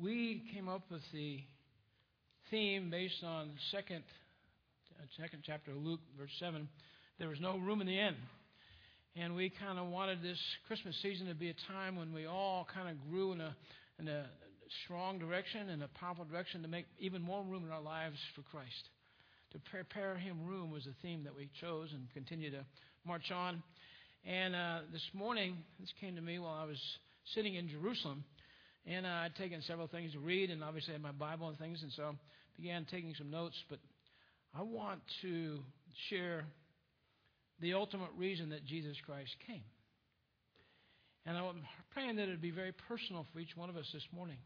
we came up with the theme based on second uh, second chapter of Luke, verse seven. There was no room in the inn, and we kind of wanted this Christmas season to be a time when we all kind of grew in a in a strong direction and a powerful direction to make even more room in our lives for Christ. To prepare Him room was the theme that we chose and continue to march on. And uh, this morning, this came to me while I was sitting in Jerusalem. And uh, I'd taken several things to read, and obviously I had my Bible and things, and so began taking some notes. But I want to share the ultimate reason that Jesus Christ came. And I'm praying that it would be very personal for each one of us this morning.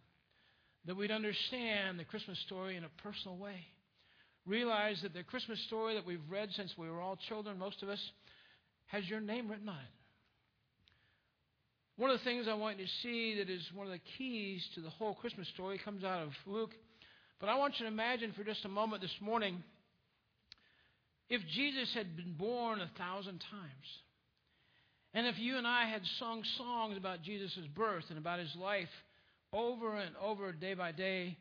That we'd understand the Christmas story in a personal way. Realize that the Christmas story that we've read since we were all children, most of us, has your name written on it. One of the things I want you to see that is one of the keys to the whole Christmas story comes out of Luke. But I want you to imagine for just a moment this morning if Jesus had been born a thousand times. And if you and I had sung songs about Jesus' birth and about his life over and over day by day,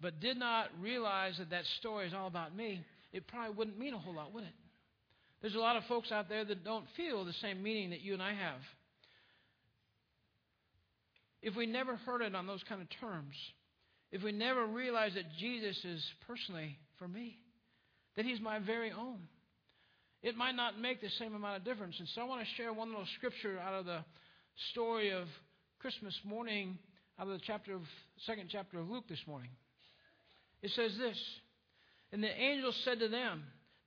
but did not realize that that story is all about me, it probably wouldn't mean a whole lot, would it? There's a lot of folks out there that don't feel the same meaning that you and I have if we never heard it on those kind of terms, if we never realized that Jesus is personally for me, that He's my very own, it might not make the same amount of difference. And so I want to share one little scripture out of the story of Christmas morning, out of the chapter of second chapter of Luke this morning. It says this, and the angel said to them,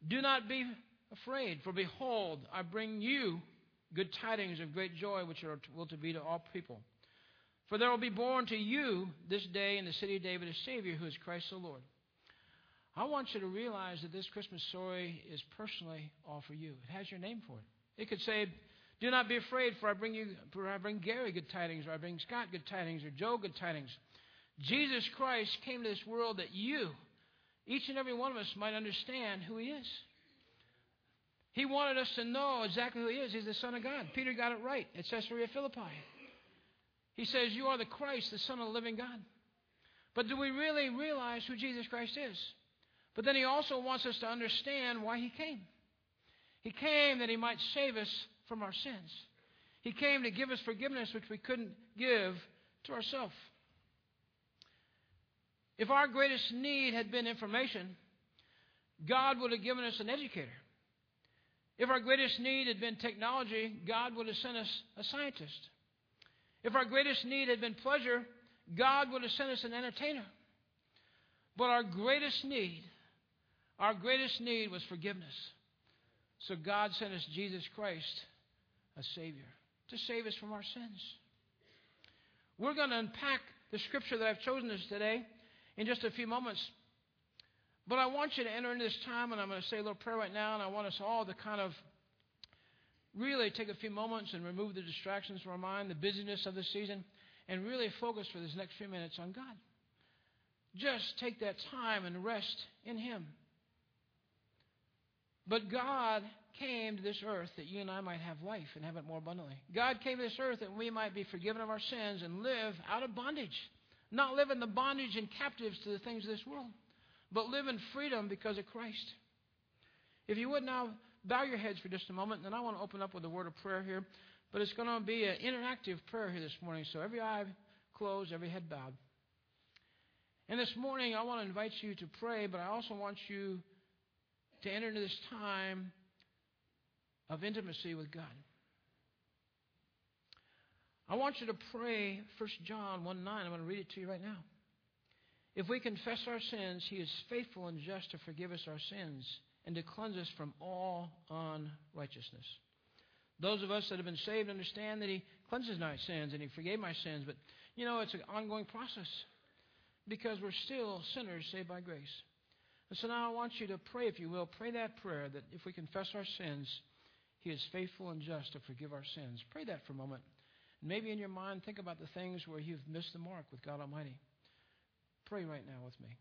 "Do not be afraid, for behold, I bring you good tidings of great joy, which are will to be to all people." For there will be born to you this day in the city of David a Savior who is Christ the Lord. I want you to realize that this Christmas story is personally all for you. It has your name for it. It could say, Do not be afraid, for I bring you for I bring Gary good tidings, or I bring Scott good tidings, or Joe good tidings. Jesus Christ came to this world that you, each and every one of us, might understand who he is. He wanted us to know exactly who he is. He's the Son of God. Peter got it right at Caesarea Philippi. He says, You are the Christ, the Son of the living God. But do we really realize who Jesus Christ is? But then he also wants us to understand why he came. He came that he might save us from our sins. He came to give us forgiveness which we couldn't give to ourselves. If our greatest need had been information, God would have given us an educator. If our greatest need had been technology, God would have sent us a scientist. If our greatest need had been pleasure, God would have sent us an entertainer. But our greatest need, our greatest need was forgiveness. So God sent us Jesus Christ, a Savior, to save us from our sins. We're going to unpack the scripture that I've chosen us today in just a few moments. But I want you to enter into this time, and I'm going to say a little prayer right now, and I want us all to kind of really take a few moments and remove the distractions from our mind, the busyness of the season, and really focus for this next few minutes on God. Just take that time and rest in Him. But God came to this earth that you and I might have life and have it more abundantly. God came to this earth that we might be forgiven of our sins and live out of bondage. Not live in the bondage and captives to the things of this world, but live in freedom because of Christ. If you would now bow your heads for just a moment, and then I want to open up with a word of prayer here. But it's going to be an interactive prayer here this morning, so every eye closed, every head bowed. And this morning, I want to invite you to pray, but I also want you to enter into this time of intimacy with God. I want you to pray 1 John 1 9. I'm going to read it to you right now. If we confess our sins, He is faithful and just to forgive us our sins and to cleanse us from all unrighteousness. Those of us that have been saved understand that He cleanses my sins and He forgave my sins, but you know, it's an ongoing process because we're still sinners saved by grace. And so now I want you to pray, if you will, pray that prayer that if we confess our sins, He is faithful and just to forgive our sins. Pray that for a moment. Maybe in your mind, think about the things where you've missed the mark with God Almighty. Pray right now with me.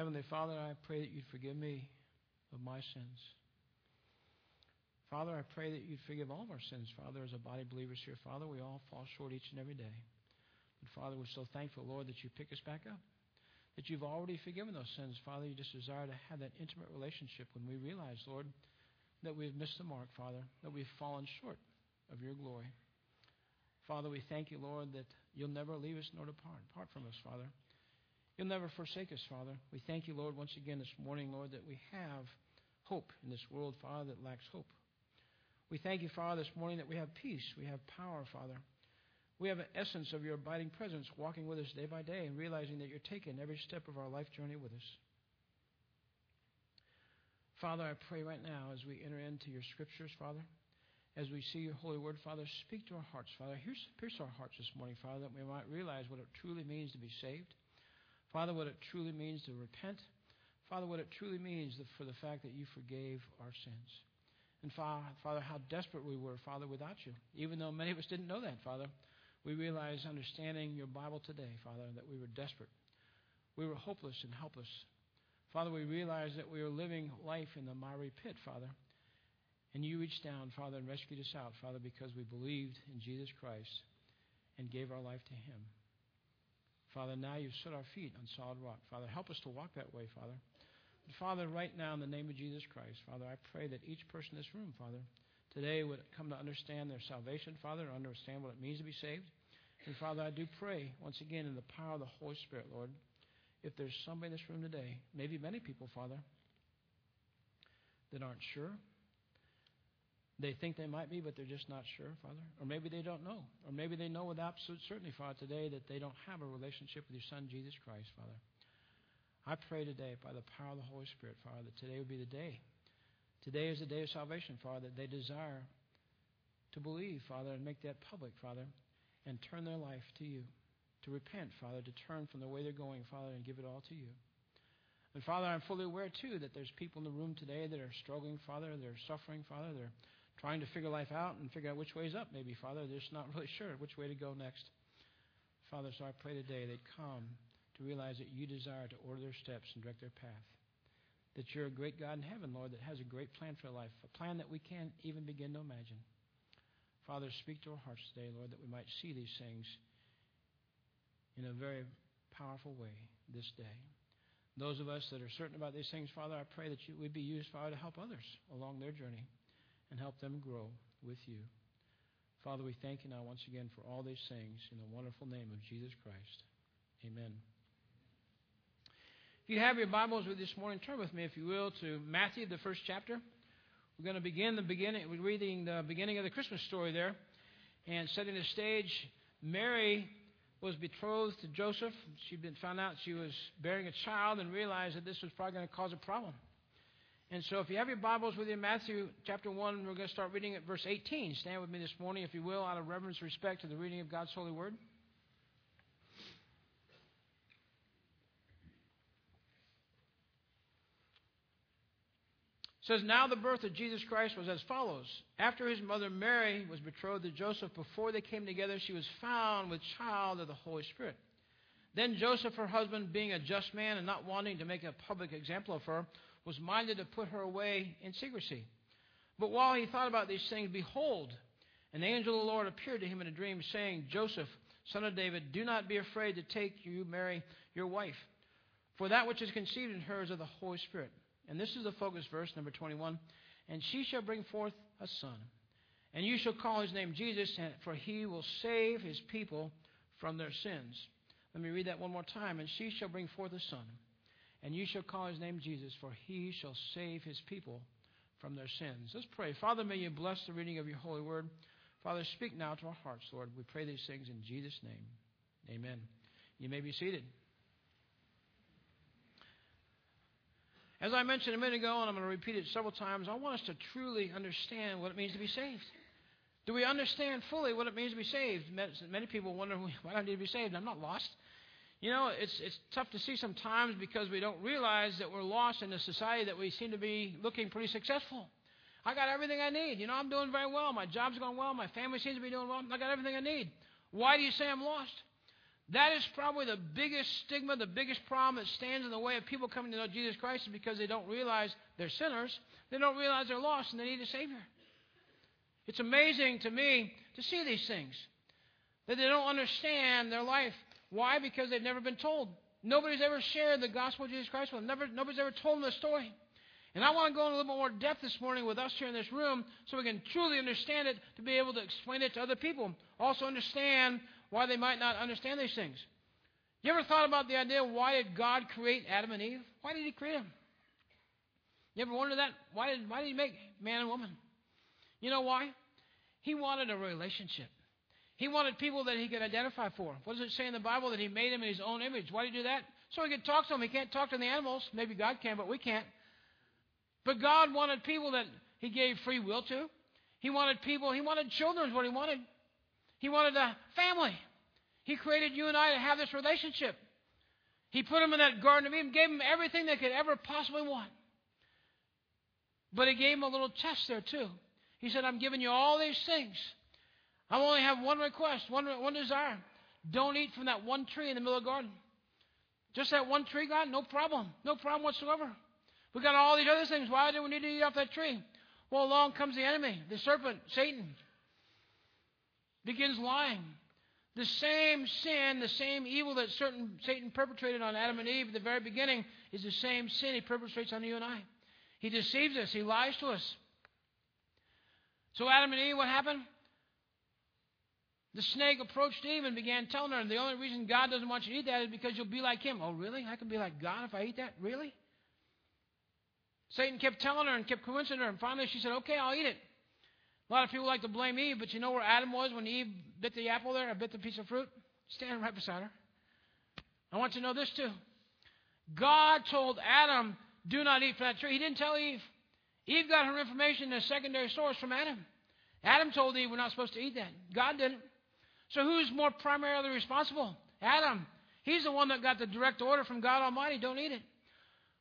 Heavenly Father, I pray that you'd forgive me of my sins. Father, I pray that you'd forgive all of our sins, Father, as a body of believers here. Father, we all fall short each and every day. But Father, we're so thankful, Lord, that you pick us back up. That you've already forgiven those sins, Father. You just desire to have that intimate relationship when we realize, Lord, that we've missed the mark, Father, that we've fallen short of your glory. Father, we thank you, Lord, that you'll never leave us nor depart, depart from us, Father. You'll never forsake us, Father. We thank you, Lord, once again this morning, Lord, that we have hope in this world, Father, that lacks hope. We thank you, Father, this morning that we have peace, we have power, Father. We have an essence of your abiding presence walking with us day by day and realizing that you're taking every step of our life journey with us. Father, I pray right now as we enter into your scriptures, Father, as we see your holy word, Father, speak to our hearts, Father. Pierce our hearts this morning, Father, that we might realize what it truly means to be saved. Father, what it truly means to repent. Father, what it truly means for the fact that you forgave our sins. And Father, how desperate we were, Father, without you. Even though many of us didn't know that, Father, we realize, understanding your Bible today, Father, that we were desperate. We were hopeless and helpless. Father, we realize that we were living life in the miry pit, Father. And you reached down, Father, and rescued us out, Father, because we believed in Jesus Christ and gave our life to him. Father, now you've set our feet on solid rock. Father, help us to walk that way, Father. But Father, right now, in the name of Jesus Christ, Father, I pray that each person in this room, Father, today would come to understand their salvation, Father, and understand what it means to be saved. And Father, I do pray, once again, in the power of the Holy Spirit, Lord, if there's somebody in this room today, maybe many people, Father, that aren't sure, they think they might be, but they're just not sure, Father. Or maybe they don't know. Or maybe they know with absolute certainty, Father, today that they don't have a relationship with your Son, Jesus Christ, Father. I pray today, by the power of the Holy Spirit, Father, that today would be the day. Today is the day of salvation, Father, that they desire to believe, Father, and make that public, Father, and turn their life to you. To repent, Father, to turn from the way they're going, Father, and give it all to you. And Father, I'm fully aware, too, that there's people in the room today that are struggling, Father. They're suffering, Father. They're trying to figure life out and figure out which way is up, maybe, Father. They're just not really sure which way to go next. Father, so I pray today they'd come to realize that you desire to order their steps and direct their path. That you're a great God in heaven, Lord, that has a great plan for life, a plan that we can't even begin to imagine. Father, speak to our hearts today, Lord, that we might see these things in a very powerful way this day. Those of us that are certain about these things, Father, I pray that you, we'd be used, Father, to help others along their journey and help them grow with you. Father, we thank you now once again for all these things in the wonderful name of Jesus Christ. Amen. If you have your Bibles with you this morning, turn with me, if you will, to Matthew, the first chapter. We're going to begin the beginning, we're reading the beginning of the Christmas story there and setting the stage. Mary was betrothed to Joseph. She'd been found out she was bearing a child and realized that this was probably going to cause a problem. And so, if you have your Bibles with you, Matthew chapter 1, we're going to start reading at verse 18. Stand with me this morning, if you will, out of reverence and respect to the reading of God's holy word. It says, Now the birth of Jesus Christ was as follows. After his mother Mary was betrothed to Joseph, before they came together, she was found with child of the Holy Spirit. Then Joseph, her husband, being a just man and not wanting to make a public example of her, was minded to put her away in secrecy. But while he thought about these things, behold, an angel of the Lord appeared to him in a dream, saying, Joseph, son of David, do not be afraid to take you, Mary, your wife, for that which is conceived in her is of the Holy Spirit. And this is the focus verse, number 21. And she shall bring forth a son, and you shall call his name Jesus, for he will save his people from their sins. Let me read that one more time. And she shall bring forth a son and you shall call his name Jesus, for he shall save his people from their sins. Let's pray. Father, may you bless the reading of your holy word. Father, speak now to our hearts, Lord. We pray these things in Jesus' name. Amen. You may be seated. As I mentioned a minute ago, and I'm going to repeat it several times, I want us to truly understand what it means to be saved. Do we understand fully what it means to be saved? Many people wonder, why do I need to be saved? I'm not lost. You know, it's, it's tough to see sometimes because we don't realize that we're lost in a society that we seem to be looking pretty successful. I got everything I need. You know, I'm doing very well. My job's going well. My family seems to be doing well. I got everything I need. Why do you say I'm lost? That is probably the biggest stigma, the biggest problem that stands in the way of people coming to know Jesus Christ is because they don't realize they're sinners. They don't realize they're lost and they need a Savior. It's amazing to me to see these things that they don't understand their life. Why? Because they've never been told. Nobody's ever shared the gospel of Jesus Christ with them. Never, nobody's ever told them the story. And I want to go in a little bit more depth this morning with us here in this room so we can truly understand it to be able to explain it to other people. Also understand why they might not understand these things. You ever thought about the idea why did God create Adam and Eve? Why did he create them? You ever wondered that? Why did, why did he make man and woman? You know why? He wanted a relationship. He wanted people that he could identify for. What does it say in the Bible? That he made them in his own image. Why did he do that? So he could talk to them. He can't talk to the animals. Maybe God can, but we can't. But God wanted people that he gave free will to. He wanted people, he wanted children, is what he wanted. He wanted a family. He created you and I to have this relationship. He put them in that Garden of Eden, gave them everything they could ever possibly want. But he gave them a little test there, too. He said, I'm giving you all these things. I only have one request, one, one desire. Don't eat from that one tree in the middle of the garden. Just that one tree, God? No problem. No problem whatsoever. We got all these other things. Why do we need to eat off that tree? Well, along comes the enemy, the serpent, Satan, begins lying. The same sin, the same evil that certain Satan perpetrated on Adam and Eve at the very beginning is the same sin he perpetrates on you and I. He deceives us, he lies to us. So, Adam and Eve, what happened? The snake approached Eve and began telling her, the only reason God doesn't want you to eat that is because you'll be like him. Oh, really? I can be like God if I eat that? Really? Satan kept telling her and kept convincing her, and finally she said, Okay, I'll eat it. A lot of people like to blame Eve, but you know where Adam was when Eve bit the apple there, or bit the piece of fruit? Standing right beside her. I want you to know this too. God told Adam, do not eat from that tree. He didn't tell Eve. Eve got her information in a secondary source from Adam. Adam told Eve we're not supposed to eat that. God didn't. So who's more primarily responsible? Adam. He's the one that got the direct order from God Almighty don't eat it.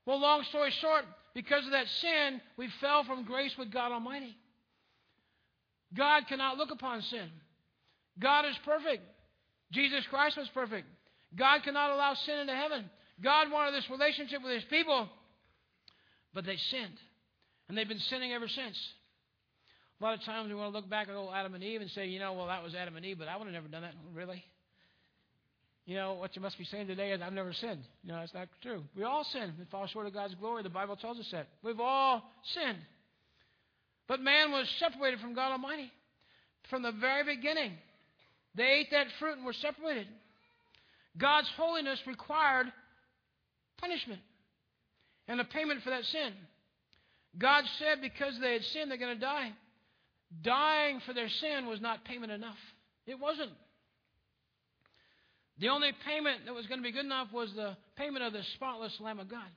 Well, long story short, because of that sin, we fell from grace with God Almighty. God cannot look upon sin. God is perfect. Jesus Christ was perfect. God cannot allow sin into heaven. God wanted this relationship with his people, but they sinned. And they've been sinning ever since. A lot of times we want to look back at old Adam and Eve and say, you know, well, that was Adam and Eve, but I would have never done that. Really? You know, what you must be saying today is, I've never sinned. No, that's not true. We all sin and fall short of God's glory. The Bible tells us that. We've all sinned. But man was separated from God Almighty from the very beginning. They ate that fruit and were separated. God's holiness required punishment and a payment for that sin. God said because they had sinned, they're going to die. Dying for their sin was not payment enough. It wasn't. The only payment that was going to be good enough was the payment of the spotless Lamb of God.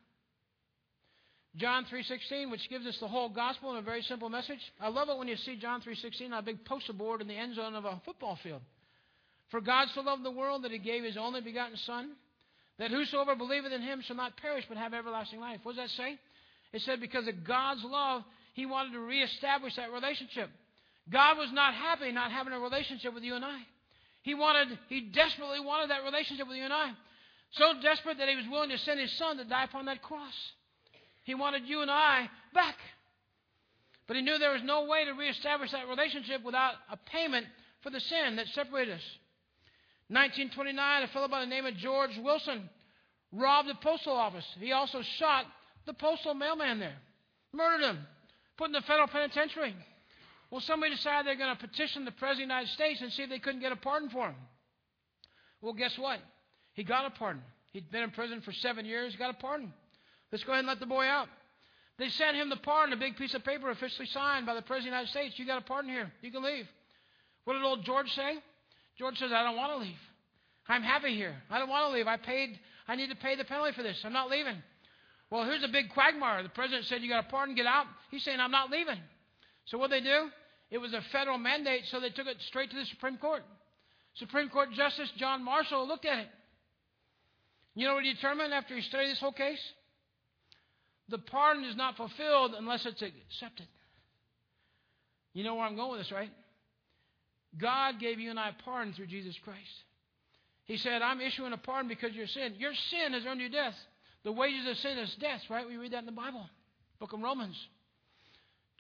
John 3:16, which gives us the whole gospel in a very simple message. I love it when you see John 3:16 on a big poster board in the end zone of a football field. For God so loved the world that he gave his only begotten Son, that whosoever believeth in him shall not perish but have everlasting life. What does that say? It said because of God's love, he wanted to reestablish that relationship. God was not happy not having a relationship with you and I. He wanted, he desperately wanted that relationship with you and I. So desperate that he was willing to send his son to die upon that cross. He wanted you and I back. But he knew there was no way to reestablish that relationship without a payment for the sin that separated us. 1929, a fellow by the name of George Wilson robbed the postal office. He also shot the postal mailman there, murdered him, put in the federal penitentiary. Well, somebody decided they're going to petition the President of the United States and see if they couldn't get a pardon for him. Well, guess what? He got a pardon. He'd been in prison for seven years, got a pardon. Let's go ahead and let the boy out. They sent him the pardon, a big piece of paper officially signed by the President of the United States. You got a pardon here. You can leave. What did old George say? George says, I don't want to leave. I'm happy here. I don't want to leave. I paid, I need to pay the penalty for this. I'm not leaving. Well, here's a big quagmire. The president said, You got a pardon, get out. He's saying, I'm not leaving. So what they do? It was a federal mandate, so they took it straight to the Supreme Court. Supreme Court Justice John Marshall looked at it. You know what he determined after he studied this whole case? The pardon is not fulfilled unless it's accepted. You know where I'm going with this, right? God gave you and I pardon through Jesus Christ. He said, I'm issuing a pardon because of your sin. Your sin has earned you death. The wages of sin is death, right? We read that in the Bible. Book of Romans.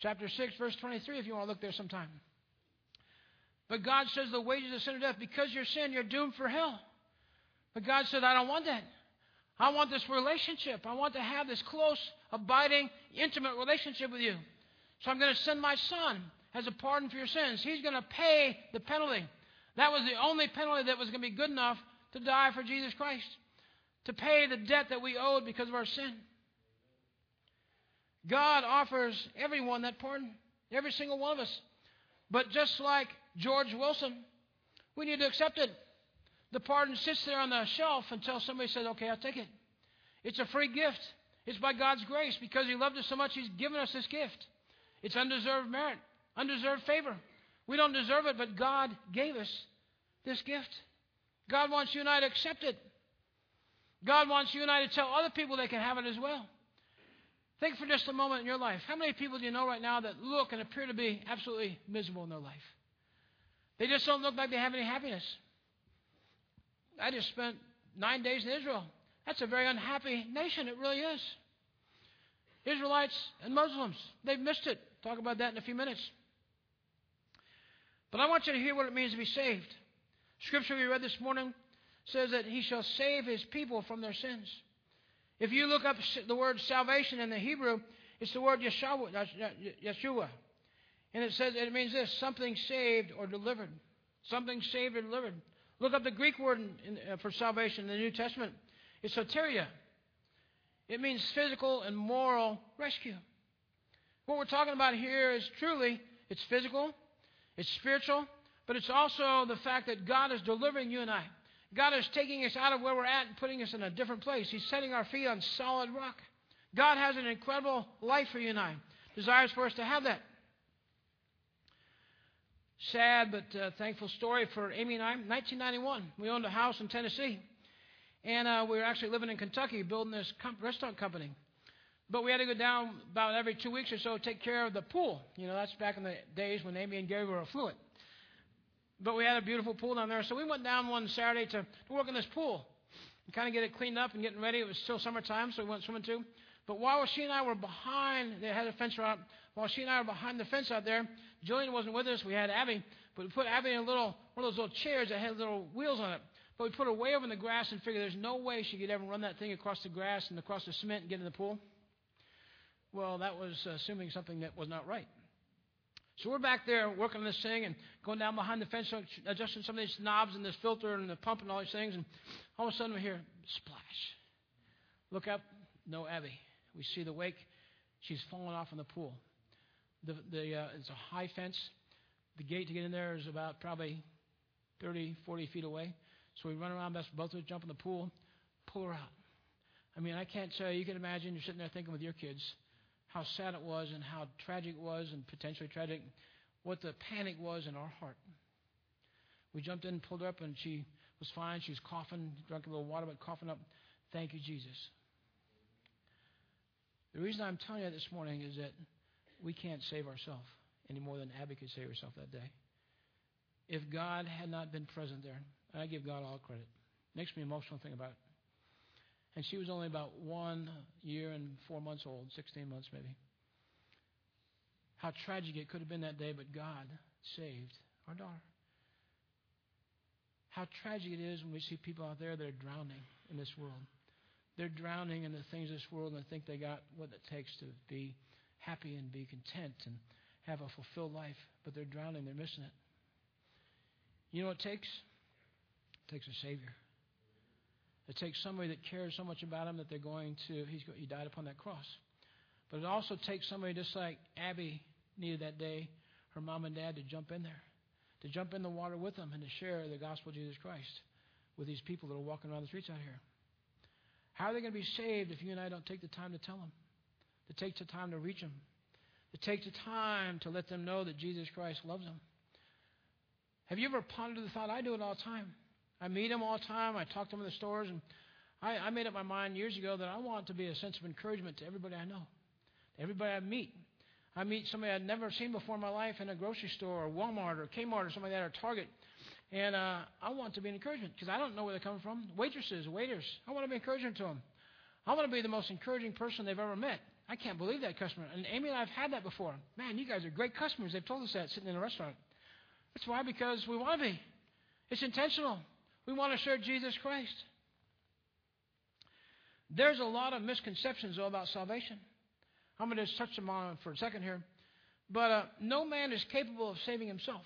Chapter 6, verse 23, if you want to look there sometime. But God says the wages of sin are death. Because you're sin, you're doomed for hell. But God said, I don't want that. I want this relationship. I want to have this close, abiding, intimate relationship with you. So I'm going to send my son as a pardon for your sins. He's going to pay the penalty. That was the only penalty that was going to be good enough to die for Jesus Christ, to pay the debt that we owed because of our sin. God offers everyone that pardon, every single one of us. But just like George Wilson, we need to accept it. The pardon sits there on the shelf until somebody says, okay, I'll take it. It's a free gift. It's by God's grace. Because He loved us so much, He's given us this gift. It's undeserved merit, undeserved favor. We don't deserve it, but God gave us this gift. God wants you and I to accept it. God wants you and I to tell other people they can have it as well. Think for just a moment in your life. How many people do you know right now that look and appear to be absolutely miserable in their life? They just don't look like they have any happiness. I just spent nine days in Israel. That's a very unhappy nation. It really is. Israelites and Muslims, they've missed it. Talk about that in a few minutes. But I want you to hear what it means to be saved. Scripture we read this morning says that he shall save his people from their sins. If you look up the word salvation in the Hebrew, it's the word Yeshua. Yeshua. And it says it means this something saved or delivered. Something saved or delivered. Look up the Greek word in, in, uh, for salvation in the New Testament. It's soteria. It means physical and moral rescue. What we're talking about here is truly it's physical, it's spiritual, but it's also the fact that God is delivering you and I. God is taking us out of where we're at and putting us in a different place. He's setting our feet on solid rock. God has an incredible life for you and I. Desires for us to have that sad but uh, thankful story for Amy and I. 1991, we owned a house in Tennessee, and uh, we were actually living in Kentucky, building this comp- restaurant company. But we had to go down about every two weeks or so to take care of the pool. You know, that's back in the days when Amy and Gary were affluent. But we had a beautiful pool down there, so we went down one Saturday to, to work in this pool and kind of get it cleaned up and getting ready. It was still summertime, so we went swimming too. But while she and I were behind, they had a fence around. While she and I were behind the fence out there, Jillian wasn't with us. We had Abby, but we put Abby in a little one of those little chairs that had little wheels on it. But we put her way over in the grass and figured there's no way she could ever run that thing across the grass and across the cement and get in the pool. Well, that was assuming something that was not right. So we're back there working on this thing and going down behind the fence, adjusting some of these knobs and this filter and the pump and all these things. And all of a sudden we hear splash. Look up, no Abby. We see the wake. She's fallen off in the pool. The, the, uh, it's a high fence. The gate to get in there is about probably 30, 40 feet away. So we run around, both of us jump in the pool, pull her out. I mean, I can't tell you. You can imagine you're sitting there thinking with your kids how sad it was and how tragic it was and potentially tragic, what the panic was in our heart. We jumped in, and pulled her up, and she was fine. She was coughing, drank a little water, but coughing up. Thank you, Jesus. The reason I'm telling you this morning is that we can't save ourselves any more than Abby could save herself that day. If God had not been present there, I give God all credit. Makes me emotional thing about it. And she was only about one year and four months old, 16 months maybe. How tragic it could have been that day, but God saved our daughter. How tragic it is when we see people out there that are drowning in this world. They're drowning in the things of this world and think they got what it takes to be happy and be content and have a fulfilled life, but they're drowning, they're missing it. You know what it takes? It takes a Savior. It takes somebody that cares so much about him that they're going to, he's, he died upon that cross. But it also takes somebody just like Abby needed that day, her mom and dad, to jump in there, to jump in the water with them and to share the gospel of Jesus Christ with these people that are walking around the streets out here. How are they going to be saved if you and I don't take the time to tell them? To take the time to reach them? To take the time to let them know that Jesus Christ loves them? Have you ever pondered the thought? I do it all the time. I meet them all the time. I talk to them in the stores. And I, I made up my mind years ago that I want to be a sense of encouragement to everybody I know, to everybody I meet. I meet somebody I'd never seen before in my life in a grocery store or Walmart or Kmart or something like that or Target. And uh, I want to be an encouragement because I don't know where they're coming from. Waitresses, waiters, I want to be encouragement to them. I want to be the most encouraging person they've ever met. I can't believe that customer. And Amy and I have had that before. Man, you guys are great customers. They've told us that sitting in a restaurant. That's why, because we want to be. It's intentional. We want to serve Jesus Christ. There's a lot of misconceptions, though, about salvation. I'm going to just touch them on for a second here. But uh, no man is capable of saving himself.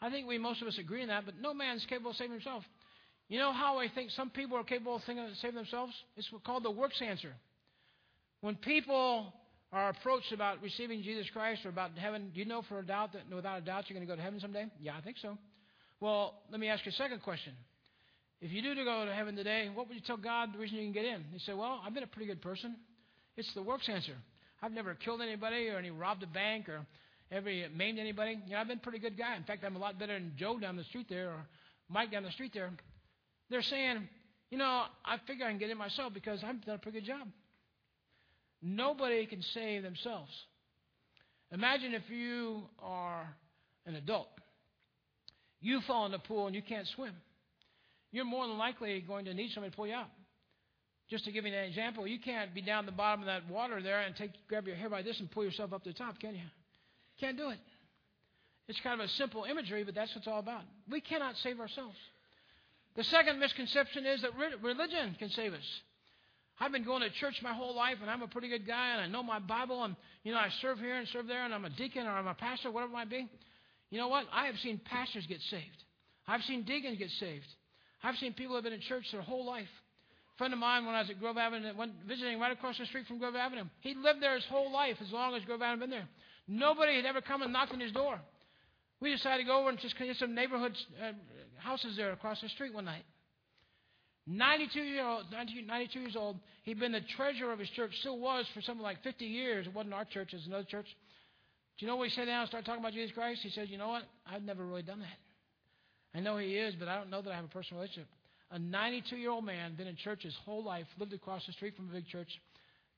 I think we most of us agree on that, but no man is capable of saving himself. You know how I think some people are capable of saving themselves? It's called the works answer. When people are approached about receiving Jesus Christ or about heaven, do you know for a doubt that without a doubt you're going to go to heaven someday? Yeah, I think so. Well, let me ask you a second question. If you do to go to heaven today, what would you tell God the reason you can get in? He said, Well, I've been a pretty good person. It's the works answer. I've never killed anybody or any robbed a bank or ever maimed anybody. You know, I've been a pretty good guy. In fact, I'm a lot better than Joe down the street there or Mike down the street there. They're saying, you know, I figure I can get in myself because I've done a pretty good job. Nobody can save themselves. Imagine if you are an adult. You fall in the pool and you can't swim. You're more than likely going to need somebody to pull you out. Just to give you an example, you can't be down the bottom of that water there and take grab your hair by this and pull yourself up to the top, can you? Can't do it. It's kind of a simple imagery, but that's what it's all about. We cannot save ourselves. The second misconception is that religion can save us. I've been going to church my whole life, and I'm a pretty good guy, and I know my Bible, and you know I serve here and serve there, and I'm a deacon or I'm a pastor, whatever it might be. You know what? I have seen pastors get saved. I've seen deacons get saved. I've seen people who have been in church their whole life. A friend of mine, when I was at Grove Avenue, went visiting right across the street from Grove Avenue, he lived there his whole life, as long as Grove Avenue had been there. Nobody had ever come and knocked on his door. We decided to go over and just get some neighborhood uh, houses there across the street one night. 92 years old, 92 years old. He'd been the treasurer of his church, still was for something like 50 years. It wasn't our church, it was another church. Do you know he sat down and started talking about Jesus Christ? He said, You know what? I've never really done that. I know he is, but I don't know that I have a personal relationship. A 92 year old man, been in church his whole life, lived across the street from a big church,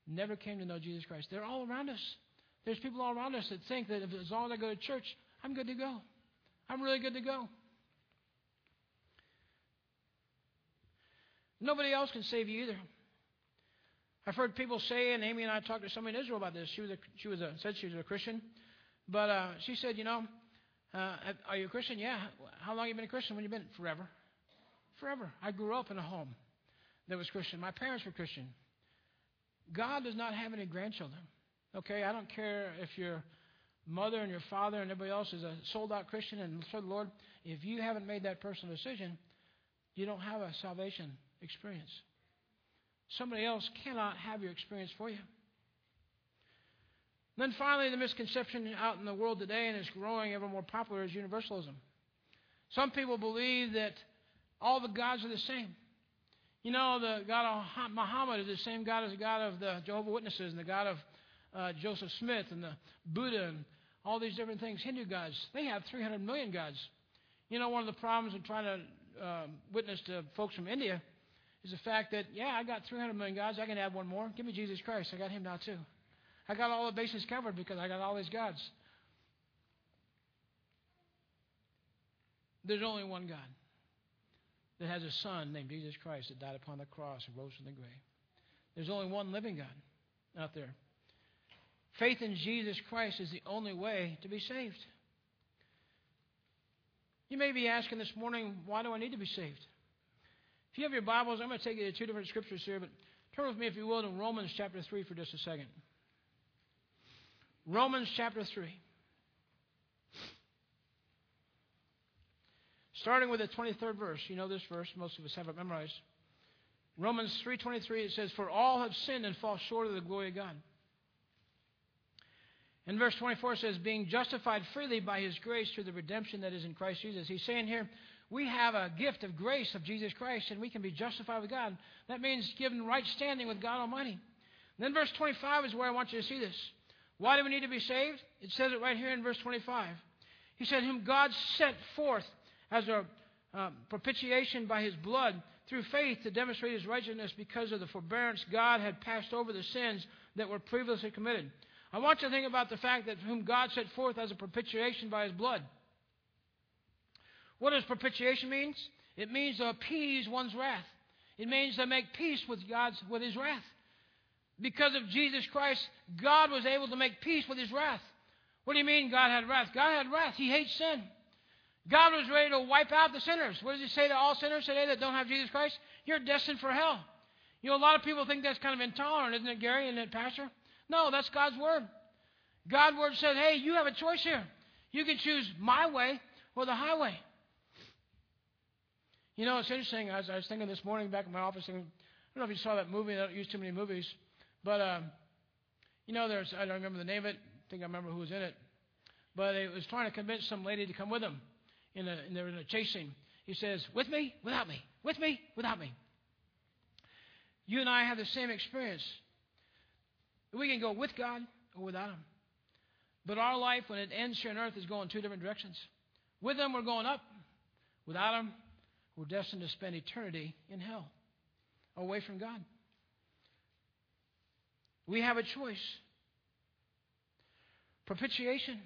never came to know Jesus Christ. They're all around us. There's people all around us that think that if, as long as I go to church, I'm good to go. I'm really good to go. Nobody else can save you either. I've heard people say, and Amy and I talked to somebody in Israel about this. She was a, she was a, said she was a Christian, but uh, she said, you know, uh, are you a Christian? Yeah. How long have you been a Christian? When you been? Forever. Forever. I grew up in a home that was Christian. My parents were Christian. God does not have any grandchildren. Okay, I don't care if your mother and your father and everybody else is a sold out Christian and serve the Lord. If you haven't made that personal decision, you don't have a salvation experience. Somebody else cannot have your experience for you. Then finally, the misconception out in the world today, and it's growing ever more popular, is universalism. Some people believe that all the gods are the same. You know, the God of Muhammad is the same God as the God of the Jehovah Witnesses and the God of uh, Joseph Smith and the Buddha and all these different things. Hindu gods, they have 300 million gods. You know, one of the problems of trying to uh, witness to folks from India is the fact that, yeah, I got 300 million gods. I can add one more. Give me Jesus Christ. I got him now, too. I got all the bases covered because I got all these gods. There's only one God that has a son named Jesus Christ that died upon the cross and rose from the grave. There's only one living God out there. Faith in Jesus Christ is the only way to be saved. You may be asking this morning, why do I need to be saved? If you have your Bibles, I'm going to take you to two different scriptures here, but turn with me, if you will, to Romans chapter 3 for just a second. Romans chapter 3. Starting with the 23rd verse. You know this verse, most of us have it memorized. Romans 3:23 it says for all have sinned and fall short of the glory of God. And verse 24 says being justified freely by his grace through the redemption that is in Christ Jesus. He's saying here we have a gift of grace of Jesus Christ and we can be justified with God. That means given right standing with God Almighty. And then verse 25 is where I want you to see this. Why do we need to be saved? It says it right here in verse 25. He said, Whom God sent forth as a uh, propitiation by his blood through faith to demonstrate his righteousness because of the forbearance God had passed over the sins that were previously committed. I want you to think about the fact that whom God sent forth as a propitiation by his blood. What does propitiation mean? It means to appease one's wrath. It means to make peace with God's with his wrath. Because of Jesus Christ, God was able to make peace with his wrath. What do you mean God had wrath? God had wrath. He hates sin. God was ready to wipe out the sinners. What does he say to all sinners today that don't have Jesus Christ? You're destined for hell. You know, a lot of people think that's kind of intolerant, isn't it, Gary and it, Pastor? No, that's God's word. God's word said, hey, you have a choice here. You can choose my way or the highway. You know, it's interesting. I was, I was thinking this morning back in my office, thinking, I don't know if you saw that movie. I don't use too many movies. But, um, you know, there's, I don't remember the name of it. I think I remember who was in it. But it was trying to convince some lady to come with him. In a, and they were in a chasing. He says, with me, without me. With me, without me. You and I have the same experience. We can go with God or without Him. But our life, when it ends here on earth, is going two different directions. With Him, we're going up. Without Him, we're destined to spend eternity in hell, away from God. We have a choice. Propitiation.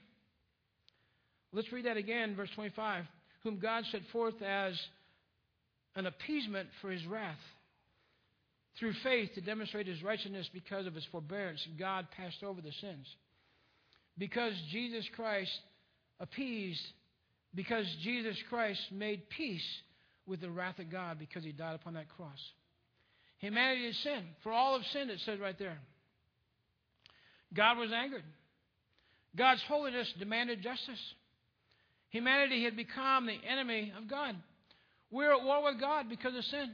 Let's read that again, verse 25. Whom God set forth as an appeasement for his wrath. Through faith to demonstrate his righteousness because of his forbearance, God passed over the sins. Because Jesus Christ appeased, because Jesus Christ made peace with the wrath of God because he died upon that cross. Humanity has sin. For all of sin, it says right there. God was angered. God's holiness demanded justice. Humanity had become the enemy of God. We're at war with God because of sin.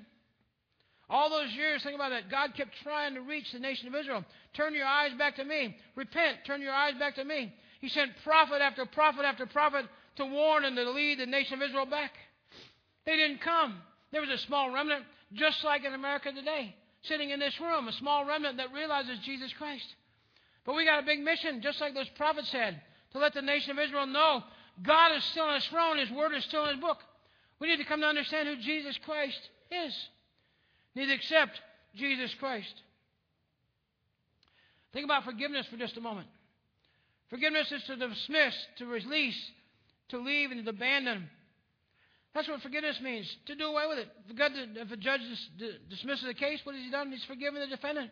All those years, think about that. God kept trying to reach the nation of Israel. Turn your eyes back to me. Repent. Turn your eyes back to me. He sent prophet after prophet after prophet to warn and to lead the nation of Israel back. They didn't come. There was a small remnant, just like in America today, sitting in this room, a small remnant that realizes Jesus Christ. But we got a big mission, just like those prophets had, to let the nation of Israel know God is still on his throne, his word is still in his book. We need to come to understand who Jesus Christ is. Need to accept Jesus Christ. Think about forgiveness for just a moment. Forgiveness is to dismiss, to release, to leave, and to abandon. That's what forgiveness means, to do away with it. If a judge dismisses a case, what has he done? He's forgiven the defendant.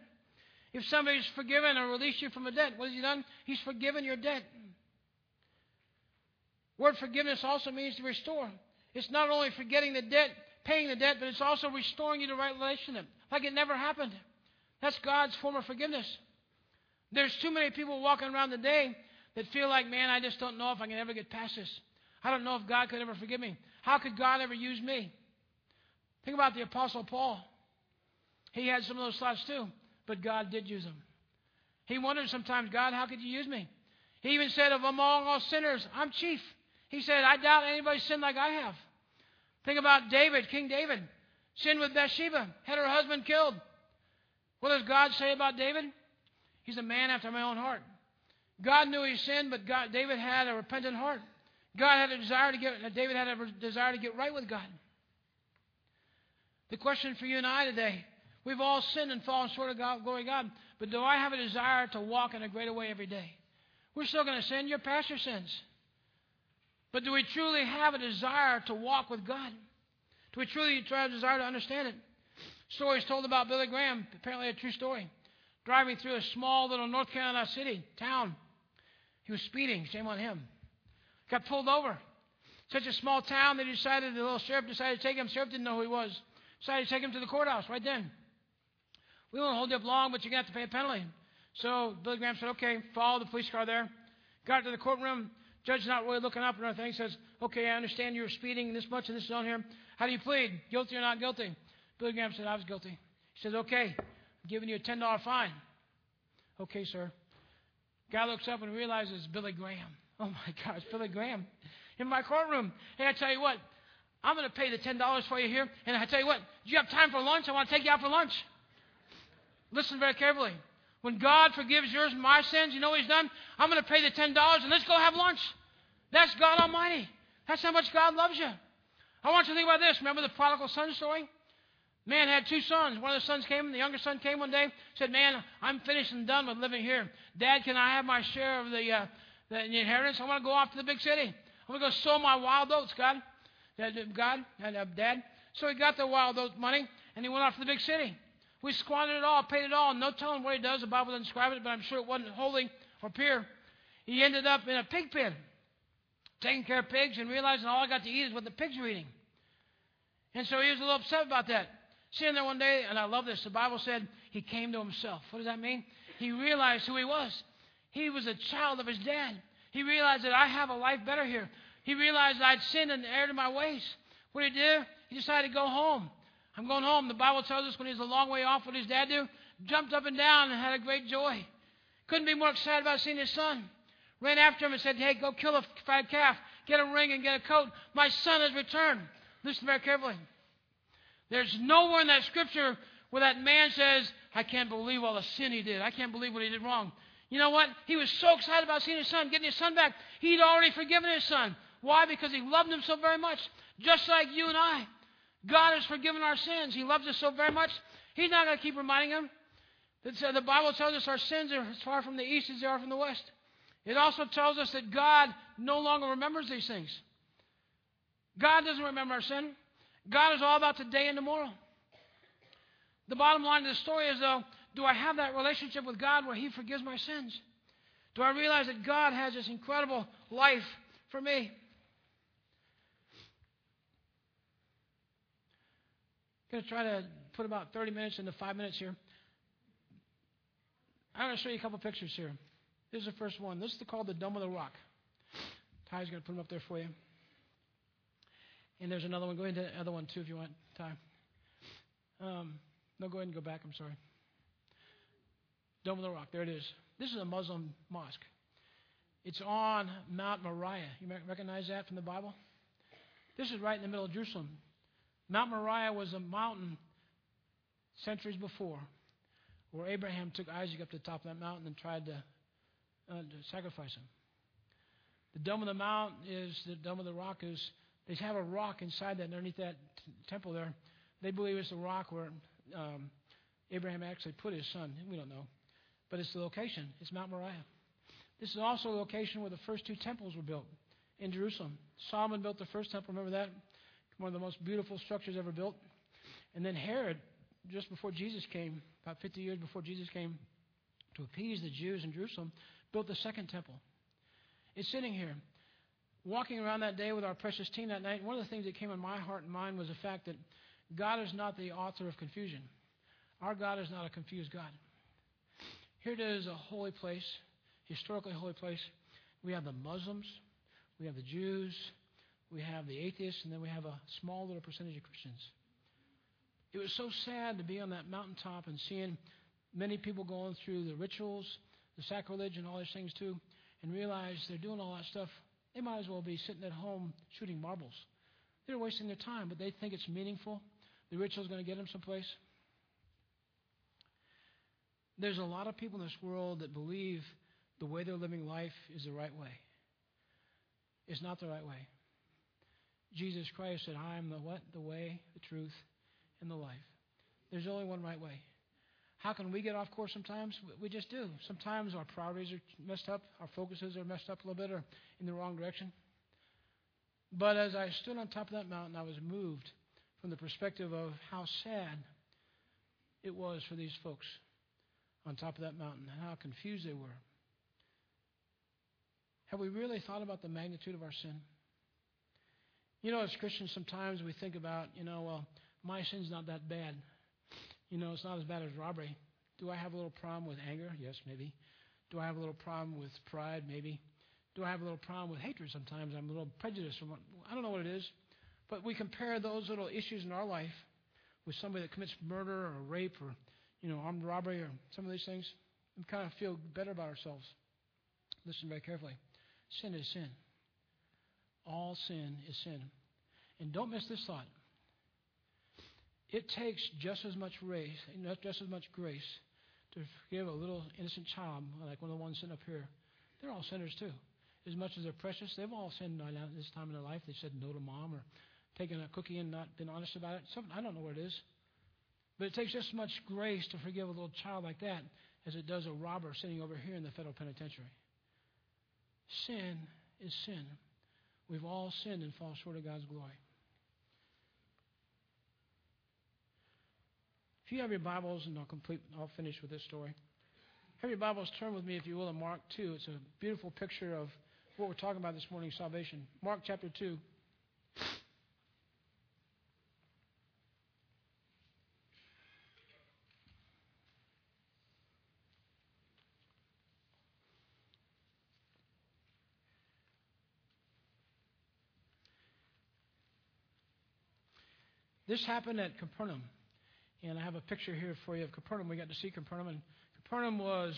If somebody's forgiven or released you from a debt, what has he done? He's forgiven your debt. Word forgiveness also means to restore. It's not only forgetting the debt, paying the debt, but it's also restoring you to right relationship, like it never happened. That's God's form of forgiveness. There's too many people walking around today that feel like, man, I just don't know if I can ever get past this. I don't know if God could ever forgive me. How could God ever use me? Think about the Apostle Paul. He had some of those thoughts too, but God did use him. He wondered sometimes, God, how could you use me? He even said, of among all sinners, I'm chief. He said, I doubt anybody sinned like I have. Think about David, King David. Sinned with Bathsheba, had her husband killed. What does God say about David? He's a man after my own heart. God knew he sinned, but God, David had a repentant heart. God had a desire to get, David had a desire to get right with God. The question for you and I today, we've all sinned and fallen short of God, glory God, but do I have a desire to walk in a greater way every day? We're still going to sin. Your pastor sins. But do we truly have a desire to walk with God? Do we truly try a desire to understand it? Stories told about Billy Graham, apparently a true story. Driving through a small little North Carolina city, town. He was speeding, shame on him. Got pulled over. Such a small town, they decided, the little sheriff decided to take him. Sheriff didn't know who he was. Decided to take him to the courthouse right then. We won't hold you up long, but you're going to have to pay a penalty. So Billy Graham said, okay, follow the police car there. Got to the courtroom. Judge not really looking up or anything. Says, okay, I understand you were speeding this much and this is on here. How do you plead? Guilty or not guilty? Billy Graham said, I was guilty. He says, okay, I'm giving you a $10 fine. Okay, sir. Guy looks up and realizes Billy Graham. Oh my gosh, Billy Graham in my courtroom. Hey, I tell you what, I'm going to pay the $10 for you here. And I tell you what, do you have time for lunch? I want to take you out for lunch. Listen very carefully. When God forgives yours and my sins, you know what He's done? I'm going to pay the $10 and let's go have lunch. That's God Almighty. That's how much God loves you. I want you to think about this. Remember the prodigal son story? Man had two sons. One of the sons came, the younger son came one day, said, Man, I'm finished and done with living here. Dad, can I have my share of the, uh, the inheritance? I want to go off to the big city. I'm going to go sow my wild oats, God. God and uh, Dad. So he got the wild oats money and he went off to the big city. We squandered it all, paid it all, no telling what he does. The Bible doesn't describe it, but I'm sure it wasn't holy or pure. He ended up in a pig pen, taking care of pigs and realizing all I got to eat is what the pigs are eating. And so he was a little upset about that. Sitting there one day, and I love this, the Bible said he came to himself. What does that mean? He realized who he was. He was a child of his dad. He realized that I have a life better here. He realized I'd sinned and erred in my ways. What did he do? He decided to go home. I'm going home. The Bible tells us when he was a long way off, what his dad do? Jumped up and down and had a great joy. Couldn't be more excited about seeing his son. Ran after him and said, Hey, go kill a fat calf, get a ring and get a coat. My son has returned. Listen very carefully. There's nowhere in that scripture where that man says, I can't believe all the sin he did. I can't believe what he did wrong. You know what? He was so excited about seeing his son, getting his son back. He'd already forgiven his son. Why? Because he loved him so very much. Just like you and I. God has forgiven our sins. He loves us so very much. He's not going to keep reminding him. Uh, the Bible tells us our sins are as far from the east as they are from the west. It also tells us that God no longer remembers these things. God doesn't remember our sin. God is all about today and tomorrow. The bottom line of the story is, though, do I have that relationship with God where He forgives my sins? Do I realize that God has this incredible life for me? Going to try to put about 30 minutes into five minutes here. I'm going to show you a couple pictures here. This is the first one. This is called the Dome of the Rock. Ty's going to put them up there for you. And there's another one. Go into the other one too if you want, Ty. Um, no, go ahead and go back. I'm sorry. Dome of the Rock. There it is. This is a Muslim mosque. It's on Mount Moriah. You recognize that from the Bible? This is right in the middle of Jerusalem. Mount Moriah was a mountain centuries before where Abraham took Isaac up to the top of that mountain and tried to, uh, to sacrifice him. The dome of the mount is the dome of the rock is they have a rock inside that underneath that t- temple there. They believe it's the rock where um, Abraham actually put his son. We don't know, but it's the location. It's Mount Moriah. This is also a location where the first two temples were built in Jerusalem. Solomon built the first temple. Remember that? One of the most beautiful structures ever built. And then Herod, just before Jesus came, about 50 years before Jesus came, to appease the Jews in Jerusalem, built the second temple. It's sitting here. Walking around that day with our precious team that night, one of the things that came in my heart and mind was the fact that God is not the author of confusion. Our God is not a confused God. Here it is, a holy place, historically holy place. We have the Muslims, we have the Jews, we have the atheists, and then we have a small little percentage of Christians. It was so sad to be on that mountaintop and seeing many people going through the rituals, the sacrilege, and all these things too, and realize they're doing all that stuff. They might as well be sitting at home shooting marbles. They're wasting their time, but they think it's meaningful. The ritual is going to get them someplace. There's a lot of people in this world that believe the way they're living life is the right way. It's not the right way. Jesus Christ said, I am the what? The way, the truth, and the life. There's only one right way. How can we get off course sometimes? We just do. Sometimes our priorities are messed up, our focuses are messed up a little bit, or in the wrong direction. But as I stood on top of that mountain, I was moved from the perspective of how sad it was for these folks on top of that mountain and how confused they were. Have we really thought about the magnitude of our sin? You know, as Christians, sometimes we think about, you know, well, my sin's not that bad. You know, it's not as bad as robbery. Do I have a little problem with anger? Yes, maybe. Do I have a little problem with pride? Maybe. Do I have a little problem with hatred? Sometimes I'm a little prejudiced. From what, I don't know what it is. But we compare those little issues in our life with somebody that commits murder or rape or, you know, armed robbery or some of these things. We kind of feel better about ourselves. Listen very carefully. Sin is sin. All sin is sin. And don't miss this thought. It takes just as much grace, just as much grace to forgive a little innocent child, like one of the ones sitting up here. They're all sinners too. As much as they're precious, they've all sinned at this time in their life. They said no to mom or taken a cookie and not been honest about it. Something I don't know what it is. But it takes just as much grace to forgive a little child like that as it does a robber sitting over here in the federal penitentiary. Sin is sin. We've all sinned and fall short of God's glory. If you have your Bibles, and I'll complete, I'll finish with this story. Have your Bibles turn with me, if you will, in Mark 2. It's a beautiful picture of what we're talking about this morning salvation. Mark chapter 2. This happened at Capernaum. And I have a picture here for you of Capernaum. We got to see Capernaum. And Capernaum was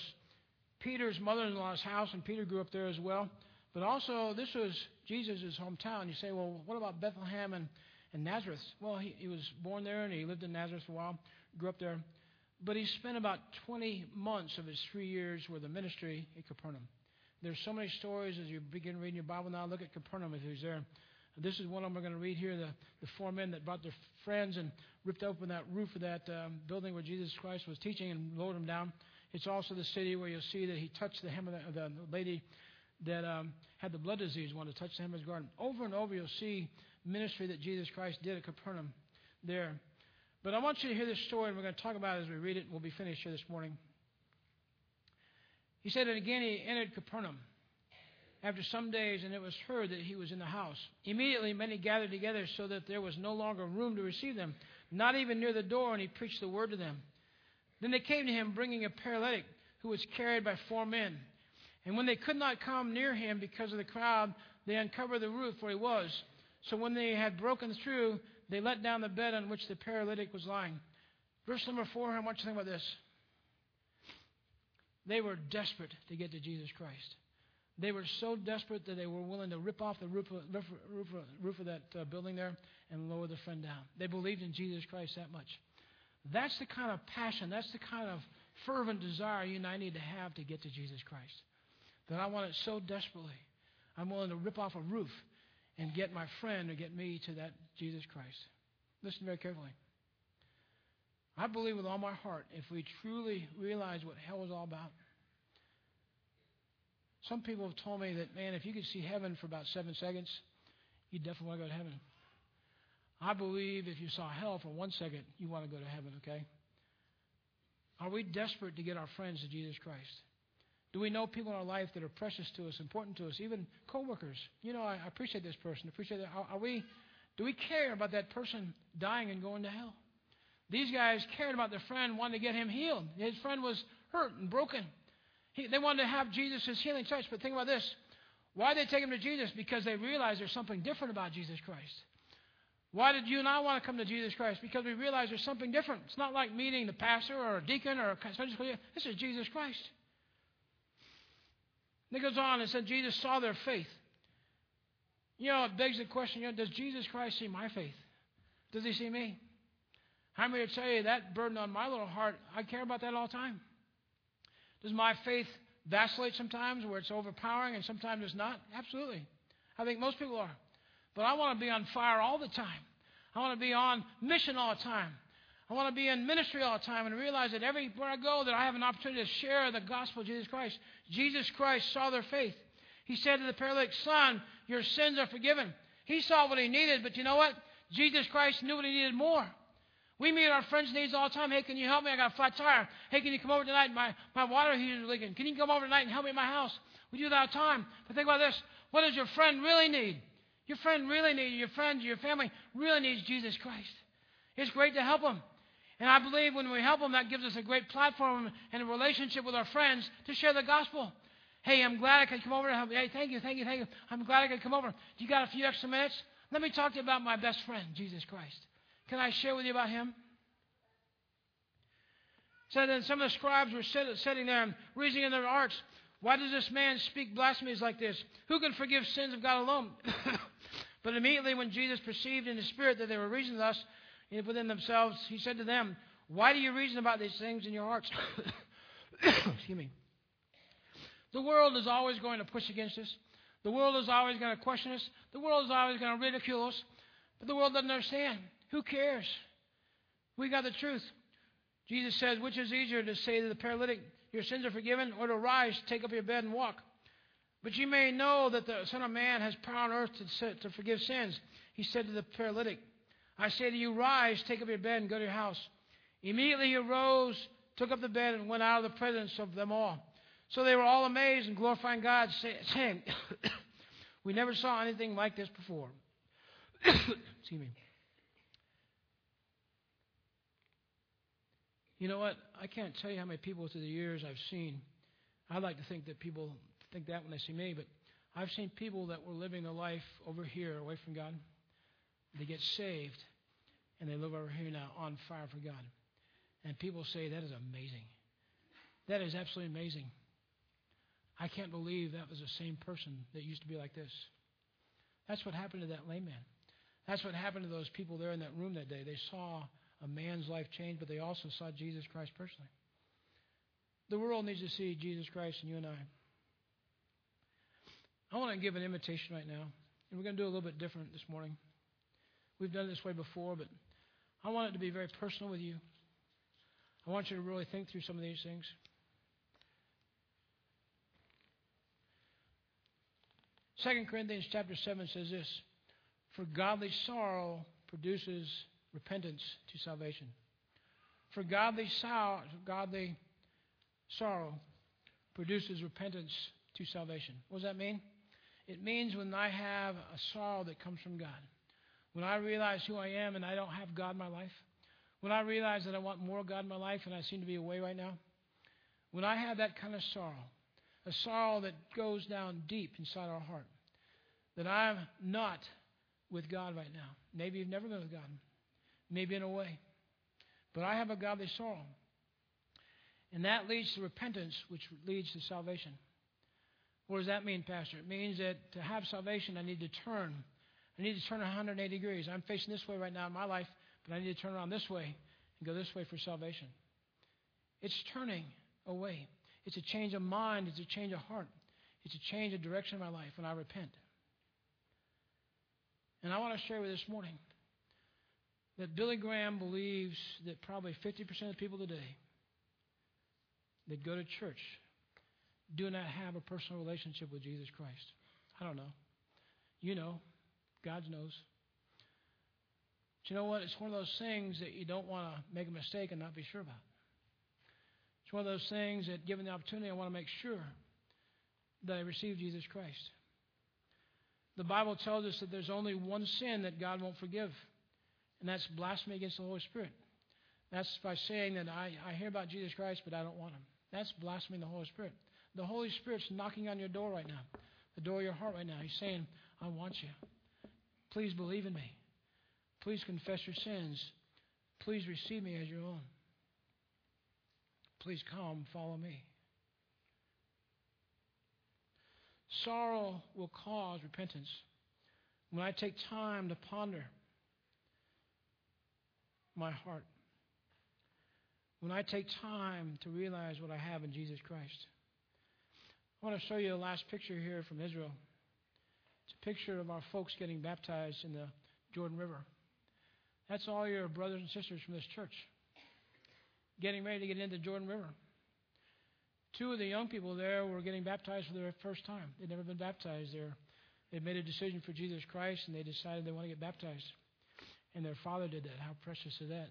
Peter's mother in law's house, and Peter grew up there as well. But also, this was Jesus' hometown. You say, well, what about Bethlehem and, and Nazareth? Well, he, he was born there and he lived in Nazareth for a while, grew up there. But he spent about 20 months of his three years with the ministry at Capernaum. There's so many stories as you begin reading your Bible now. Look at Capernaum if he's there. This is one of them we're going to read here. The, the four men that brought their friends and ripped open that roof of that um, building where Jesus Christ was teaching and lowered them down. It's also the city where you'll see that he touched the hem of the, the lady that um, had the blood disease, wanted to touch the hem of his garment. Over and over, you'll see ministry that Jesus Christ did at Capernaum there. But I want you to hear this story, and we're going to talk about it as we read it. We'll be finished here this morning. He said, and again he entered Capernaum after some days, and it was heard that he was in the house. Immediately many gathered together so that there was no longer room to receive them, not even near the door, and he preached the word to them. Then they came to him, bringing a paralytic who was carried by four men. And when they could not come near him because of the crowd, they uncovered the roof where he was. So when they had broken through, they let down the bed on which the paralytic was lying. Verse number four, how much think about this? They were desperate to get to Jesus Christ. They were so desperate that they were willing to rip off the roof of, roof, roof, roof of that uh, building there and lower the friend down. They believed in Jesus Christ that much. That's the kind of passion, that's the kind of fervent desire you and I need to have to get to Jesus Christ. That I want it so desperately. I'm willing to rip off a roof and get my friend or get me to that Jesus Christ. Listen very carefully. I believe with all my heart, if we truly realize what hell is all about, some people have told me that, man, if you could see heaven for about seven seconds, you definitely want to go to heaven. I believe if you saw hell for one second, you want to go to heaven, okay? Are we desperate to get our friends to Jesus Christ? Do we know people in our life that are precious to us, important to us, even coworkers? You know, I, appreciate this person. Appreciate that. Are, are we? Do we care about that person dying and going to hell? These guys cared about their friend, wanted to get him healed. His friend was hurt and broken. He, they wanted to have Jesus' healing touch. But think about this. Why did they take him to Jesus? Because they realized there's something different about Jesus Christ. Why did you and I want to come to Jesus Christ? Because we realize there's something different. It's not like meeting the pastor or a deacon or a school. This is Jesus Christ. And it goes on and said Jesus saw their faith. You know, it begs the question, you know, does Jesus Christ see my faith? Does he see me? I'm here to tell you that burden on my little heart, I care about that all the time. Does my faith vacillate sometimes where it's overpowering and sometimes it's not? Absolutely. I think most people are. But I want to be on fire all the time. I want to be on mission all the time. I want to be in ministry all the time and realize that everywhere I go that I have an opportunity to share the gospel of Jesus Christ. Jesus Christ saw their faith. He said to the paralytic, Son, your sins are forgiven. He saw what he needed, but you know what? Jesus Christ knew what he needed more. We meet our friends' needs all the time. Hey, can you help me? I got a flat tire. Hey, can you come over tonight? My, my water heater is leaking. Can you come over tonight and help me in my house? We do that all the time. But think about this. What does your friend really need? Your friend really needs, your friend, your family really needs Jesus Christ. It's great to help them. And I believe when we help them, that gives us a great platform and a relationship with our friends to share the gospel. Hey, I'm glad I could come over to help you. Hey, thank you, thank you, thank you. I'm glad I could come over. Do you got a few extra minutes? Let me talk to you about my best friend, Jesus Christ. Can I share with you about him? So then some of the scribes were sitting there and reasoning in their hearts, why does this man speak blasphemies like this? Who can forgive sins of God alone? but immediately when Jesus perceived in his spirit that they were reasoning thus within themselves, he said to them, Why do you reason about these things in your hearts? Excuse me. The world is always going to push against us. The world is always going to question us. The world is always going to ridicule us. But the world doesn't understand. Who cares? We got the truth. Jesus says, Which is easier to say to the paralytic, Your sins are forgiven, or to rise, take up your bed, and walk? But you may know that the Son of Man has power on earth to, to forgive sins. He said to the paralytic, I say to you, rise, take up your bed, and go to your house. Immediately he arose, took up the bed, and went out of the presence of them all. So they were all amazed and glorifying God, saying, We never saw anything like this before. Excuse me. You know what? I can't tell you how many people through the years I've seen. I like to think that people think that when they see me, but I've seen people that were living their life over here away from God. They get saved, and they live over here now on fire for God. And people say, that is amazing. That is absolutely amazing. I can't believe that was the same person that used to be like this. That's what happened to that layman. That's what happened to those people there in that room that day. They saw a man's life change, but they also saw Jesus Christ personally. The world needs to see Jesus Christ and you and I. I want to give an invitation right now, and we're going to do a little bit different this morning. We've done it this way before, but I want it to be very personal with you. I want you to really think through some of these things. Second Corinthians chapter 7 says this For godly sorrow produces repentance to salvation. For godly, sorrow, godly sorrow produces repentance to salvation. What does that mean? It means when I have a sorrow that comes from God, when I realize who I am and I don't have God in my life, when I realize that I want more God in my life and I seem to be away right now, when I have that kind of sorrow, a sorrow that goes down deep inside our heart, that I'm not with God right now. Maybe you've never been with God, maybe in a way, but I have a godly sorrow. And that leads to repentance, which leads to salvation. What does that mean, Pastor? It means that to have salvation, I need to turn. I need to turn 180 degrees. I'm facing this way right now in my life, but I need to turn around this way and go this way for salvation. It's turning away. It's a change of mind. It's a change of heart. It's a change of direction in my life when I repent. And I want to share with you this morning that Billy Graham believes that probably 50% of people today that go to church do not have a personal relationship with Jesus Christ. I don't know. You know. God knows. But you know what? It's one of those things that you don't want to make a mistake and not be sure about. It's one of those things that, given the opportunity, I want to make sure that I receive Jesus Christ. The Bible tells us that there's only one sin that God won't forgive, and that's blasphemy against the Holy Spirit. That's by saying that I, I hear about Jesus Christ, but I don't want him. That's blaspheming the Holy Spirit. The Holy Spirit's knocking on your door right now, the door of your heart right now. He's saying, I want you. Please believe in me. Please confess your sins. Please receive me as your own. Please come, follow me. Sorrow will cause repentance. When I take time to ponder my heart, when I take time to realize what I have in Jesus Christ. I want to show you the last picture here from Israel. It's a picture of our folks getting baptized in the Jordan River. That's all your brothers and sisters from this church getting ready to get into the Jordan River. Two of the young people there were getting baptized for the first time. They'd never been baptized there. They'd made a decision for Jesus Christ and they decided they want to get baptized. And their father did that. How precious is that?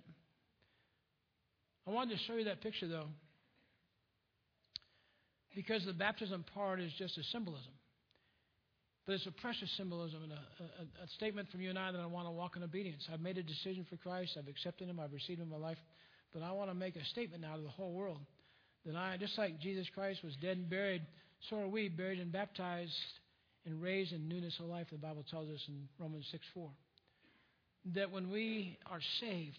I wanted to show you that picture, though, because the baptism part is just a symbolism. But it's a precious symbolism and a, a, a, statement from you and I that I want to walk in obedience. I've made a decision for Christ. I've accepted Him. I've received Him in my life. But I want to make a statement now to the whole world that I, just like Jesus Christ was dead and buried, so are we buried and baptized and raised in newness of life, the Bible tells us in Romans 6 4. That when we are saved,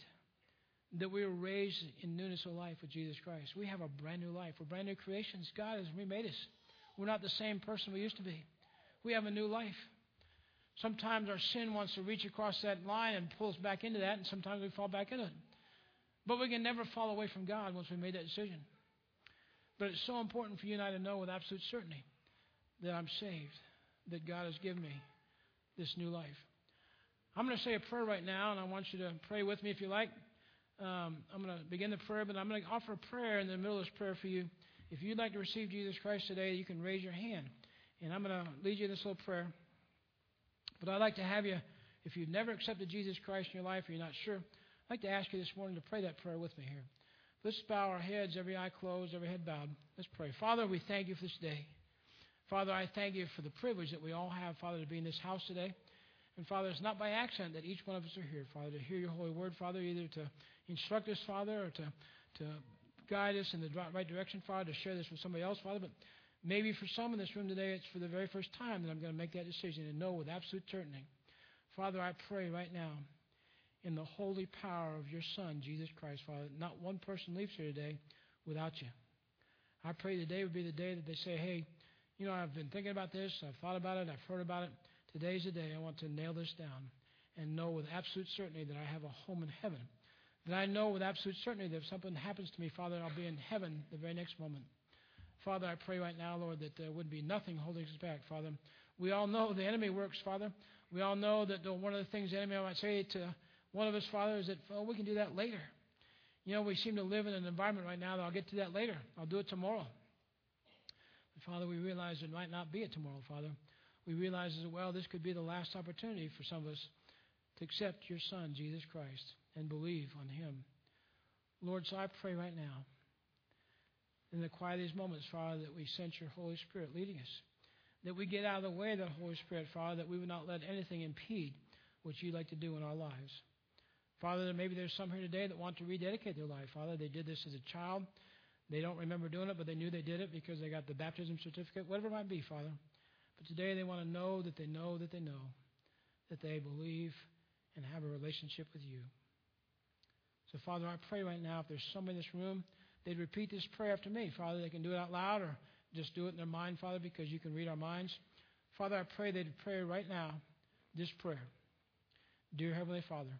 that we were raised in newness of life with Jesus Christ. We have a brand new life. We're brand new creations. God has remade us. We're not the same person we used to be. We have a new life. Sometimes our sin wants to reach across that line and pulls back into that, and sometimes we fall back into it. But we can never fall away from God once we made that decision. But it's so important for you and I to know with absolute certainty that I'm saved, that God has given me this new life. I'm going to say a prayer right now, and I want you to pray with me if you like. Um, I'm going to begin the prayer, but I'm going to offer a prayer in the middle of this prayer for you. If you'd like to receive Jesus Christ today, you can raise your hand. And I'm going to lead you in this little prayer. But I'd like to have you, if you've never accepted Jesus Christ in your life or you're not sure, I'd like to ask you this morning to pray that prayer with me here. Let's bow our heads, every eye closed, every head bowed. Let's pray. Father, we thank you for this day. Father, I thank you for the privilege that we all have, Father, to be in this house today. And Father, it's not by accident that each one of us are here, Father, to hear your holy word, Father, either to instruct us, Father, or to, to guide us in the right direction, Father, to share this with somebody else, Father. But maybe for some in this room today, it's for the very first time that I'm going to make that decision and know with absolute certainty. Father, I pray right now in the holy power of your Son, Jesus Christ, Father, not one person leaves here today without you. I pray today would be the day that they say, hey, you know, I've been thinking about this, I've thought about it, I've heard about it. Today's the day I want to nail this down and know with absolute certainty that I have a home in heaven. That I know with absolute certainty that if something happens to me, Father, I'll be in heaven the very next moment. Father, I pray right now, Lord, that there would be nothing holding us back, Father. We all know the enemy works, Father. We all know that one of the things the enemy might say to one of us, Father, is that, oh, we can do that later. You know, we seem to live in an environment right now that I'll get to that later. I'll do it tomorrow. But Father, we realize it might not be a tomorrow, Father. We realize as well this could be the last opportunity for some of us to accept your Son, Jesus Christ, and believe on him. Lord, so I pray right now, in the quiet of these moments, Father, that we sense your Holy Spirit leading us. That we get out of the way of that Holy Spirit, Father, that we would not let anything impede what you'd like to do in our lives. Father, maybe there's some here today that want to rededicate their life. Father, they did this as a child. They don't remember doing it, but they knew they did it because they got the baptism certificate, whatever it might be, Father. But today they want to know that they know that they know that they believe and have a relationship with you. So, Father, I pray right now if there's somebody in this room, they'd repeat this prayer after me. Father, they can do it out loud or just do it in their mind, Father, because you can read our minds. Father, I pray they'd pray right now this prayer Dear Heavenly Father,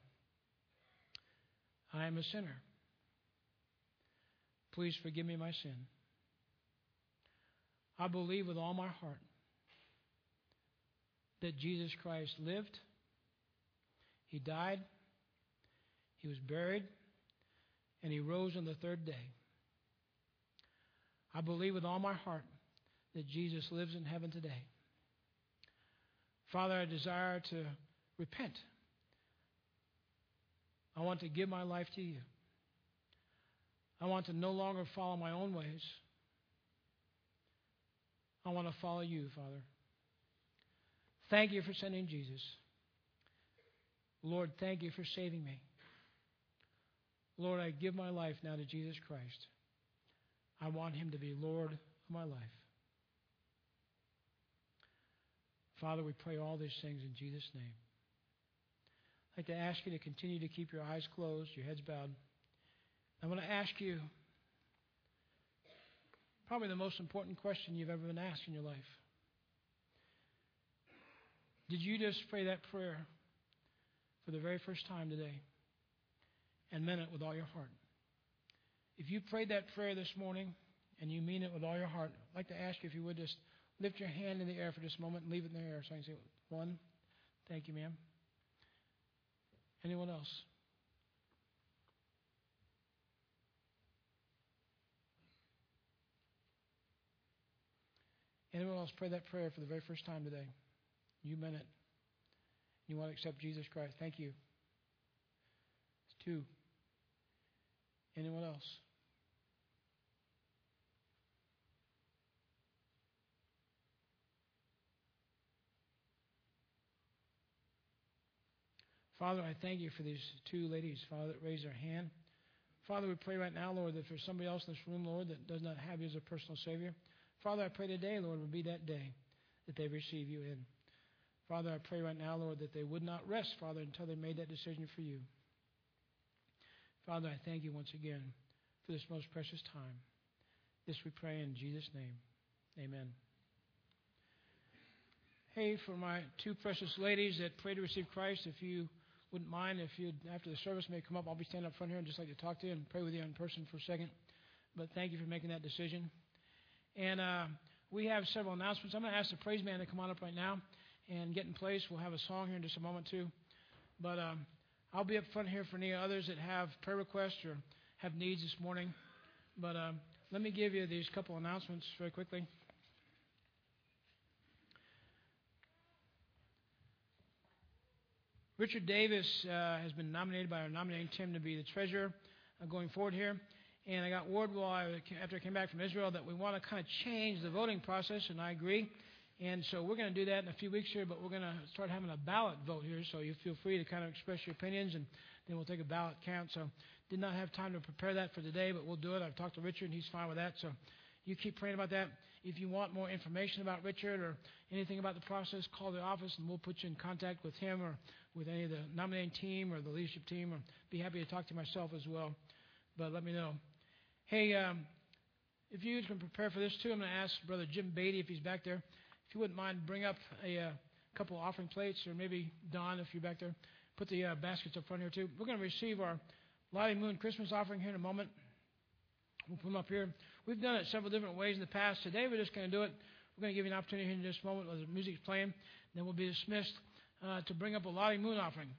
I am a sinner. Please forgive me my sin. I believe with all my heart that Jesus Christ lived, He died, He was buried, and He rose on the third day. I believe with all my heart that Jesus lives in heaven today. Father, I desire to repent. I want to give my life to you. I want to no longer follow my own ways. I want to follow you, Father. Thank you for sending Jesus. Lord, thank you for saving me. Lord, I give my life now to Jesus Christ. I want him to be Lord of my life. Father, we pray all these things in Jesus' name. I'd like to ask you to continue to keep your eyes closed, your heads bowed. I want to ask you probably the most important question you've ever been asked in your life. Did you just pray that prayer for the very first time today and meant it with all your heart? If you prayed that prayer this morning and you mean it with all your heart, I'd like to ask you if you would just lift your hand in the air for just a moment and leave it in the air so I can say, one, thank you, ma'am. Anyone else? Anyone else pray that prayer for the very first time today? You meant it. You want to accept Jesus Christ. Thank you. It's two. Anyone else? Father, I thank you for these two ladies, Father, that raised their hand. Father, we pray right now, Lord, that for somebody else in this room, Lord, that does not have you as a personal Savior, Father, I pray today, Lord, will be that day that they receive you in. Father, I pray right now, Lord, that they would not rest, Father, until they made that decision for you. Father, I thank you once again for this most precious time. This we pray in Jesus' name. Amen. Hey, for my two precious ladies that pray to receive Christ, if you wouldn't mind, if you after the service may come up, I'll be standing up front here and just like to talk to you and pray with you in person for a second. But thank you for making that decision. And uh, we have several announcements. I'm going to ask the praise man to come on up right now and get in place. We'll have a song here in just a moment, too. But um, I'll be up front here for any others that have prayer requests or have needs this morning. But um, let me give you these couple announcements very quickly. Richard Davis uh, has been nominated by our nominating team to be the treasurer uh, going forward here. And I got word while I, after I came back from Israel that we want to kind of change the voting process, and I agree. And so we're going to do that in a few weeks here, but we're going to start having a ballot vote here. So you feel free to kind of express your opinions, and then we'll take a ballot count. So did not have time to prepare that for today, but we'll do it. I've talked to Richard, and he's fine with that. So you keep praying about that. If you want more information about Richard or anything about the process, call the office, and we'll put you in contact with him or with any of the nominating team or the leadership team, or be happy to talk to myself as well. But let me know. Hey, um, if you can prepare for this too, I'm going to ask Brother Jim Beatty if he's back there. You wouldn't mind, bring up a uh, couple offering plates, or maybe Don, if you're back there. Put the uh, baskets up front here too. We're going to receive our Lottie Moon Christmas offering here in a moment. We'll put them up here. We've done it several different ways in the past. Today we're just going to do it. We're going to give you an opportunity here in just a moment while the music's playing. Then we'll be dismissed uh, to bring up a Lottie Moon offering.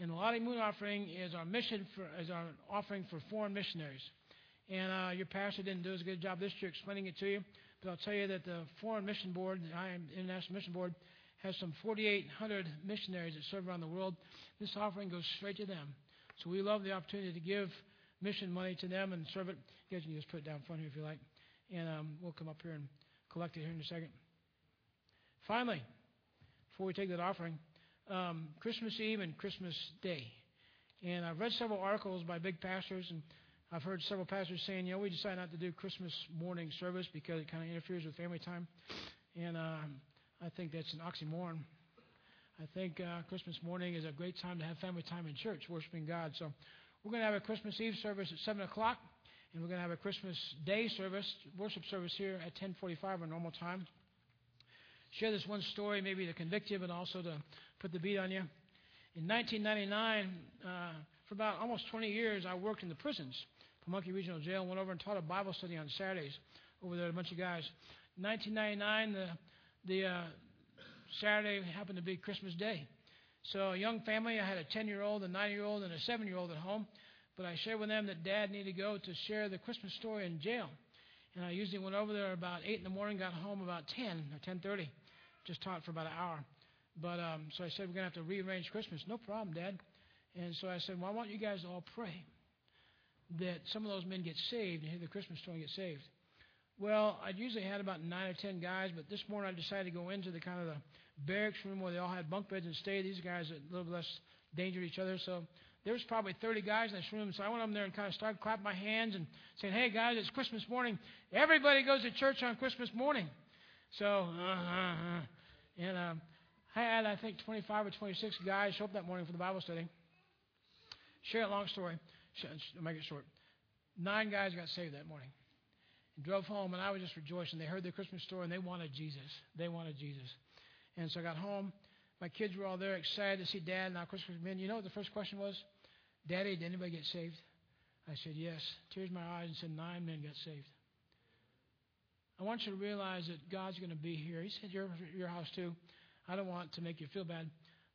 And the Lottie Moon offering is our mission for, is our offering for foreign missionaries. And uh, your pastor didn't do as good a job this year explaining it to you. But I'll tell you that the Foreign Mission Board, the International Mission Board, has some 4,800 missionaries that serve around the world. This offering goes straight to them. So we love the opportunity to give mission money to them and serve it. You guys can just put it down front here if you like. And um, we'll come up here and collect it here in a second. Finally, before we take that offering, um, Christmas Eve and Christmas Day. And I've read several articles by big pastors, and I've heard several pastors saying, you know, we decided not to do Christmas morning service because it kind of interferes with family time. And um, I think that's an oxymoron. I think uh, Christmas morning is a great time to have family time in church, worshiping God. So we're going to have a Christmas Eve service at 7 o'clock, and we're going to have a Christmas Day service, worship service here at 10:45 our normal time. Share this one story, maybe to convict you, but also to put the beat on you. In 1999, uh, for about almost 20 years, I worked in the prisons, Pamunkey Regional Jail, went over and taught a Bible study on Saturdays over there, a bunch of guys. In 1999, the the uh, Saturday happened to be Christmas Day. So a young family, I had a 10-year-old, a 9-year-old, and a 7-year-old at home. But I shared with them that Dad needed to go to share the Christmas story in jail. And I usually went over there about 8 in the morning, got home about 10 or 10.30. Just taught for about an hour. But um, so I said, we're going to have to rearrange Christmas. No problem, Dad. And so I said, well, I want you guys to all pray that some of those men get saved and hear the Christmas story and get saved. Well, I'd usually had about nine or ten guys, but this morning I decided to go into the kind of the barracks room where they all had bunk beds and stay. These guys are a little less danger to each other, so there was probably 30 guys in this room. So I went up there and kind of started clapping my hands and saying, "Hey guys, it's Christmas morning. Everybody goes to church on Christmas morning." So, uh, uh, uh. and um, I had I think 25 or 26 guys show up that morning for the Bible study. Share a long story. Make it short. Nine guys got saved that morning and drove home, and I was just rejoicing. They heard the Christmas story, and they wanted Jesus. They wanted Jesus. And so I got home. My kids were all there, excited to see Dad our Christmas men. You know what the first question was? Daddy, did anybody get saved? I said, yes. Tears in my eyes and said, nine men got saved. I want you to realize that God's going to be here. He said, your, your house too. I don't want to make you feel bad,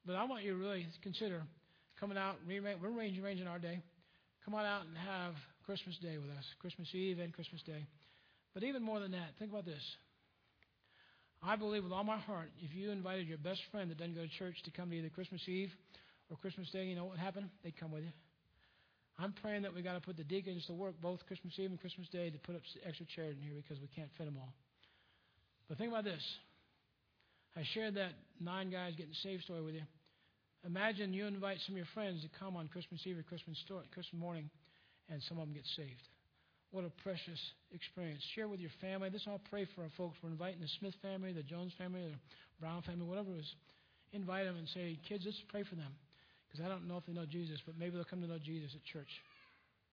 but I want you to really consider coming out. We're arranging, arranging our day. Come on out and have Christmas Day with us, Christmas Eve and Christmas Day. But even more than that, think about this. I believe with all my heart, if you invited your best friend that doesn't go to church to come to either Christmas Eve or Christmas Day, you know what would happen? They'd come with you. I'm praying that we got to put the deacons to work both Christmas Eve and Christmas Day to put up extra chairs in here because we can't fit them all. But think about this. I shared that nine guys getting saved story with you. Imagine you invite some of your friends to come on Christmas Eve or Christmas, story, Christmas morning, and some of them get saved. What a precious experience. Share with your family. This I'll pray for our folks. We're inviting the Smith family, the Jones family, the Brown family, whatever it is. Invite them and say, kids, let's pray for them. Because I don't know if they know Jesus, but maybe they'll come to know Jesus at church.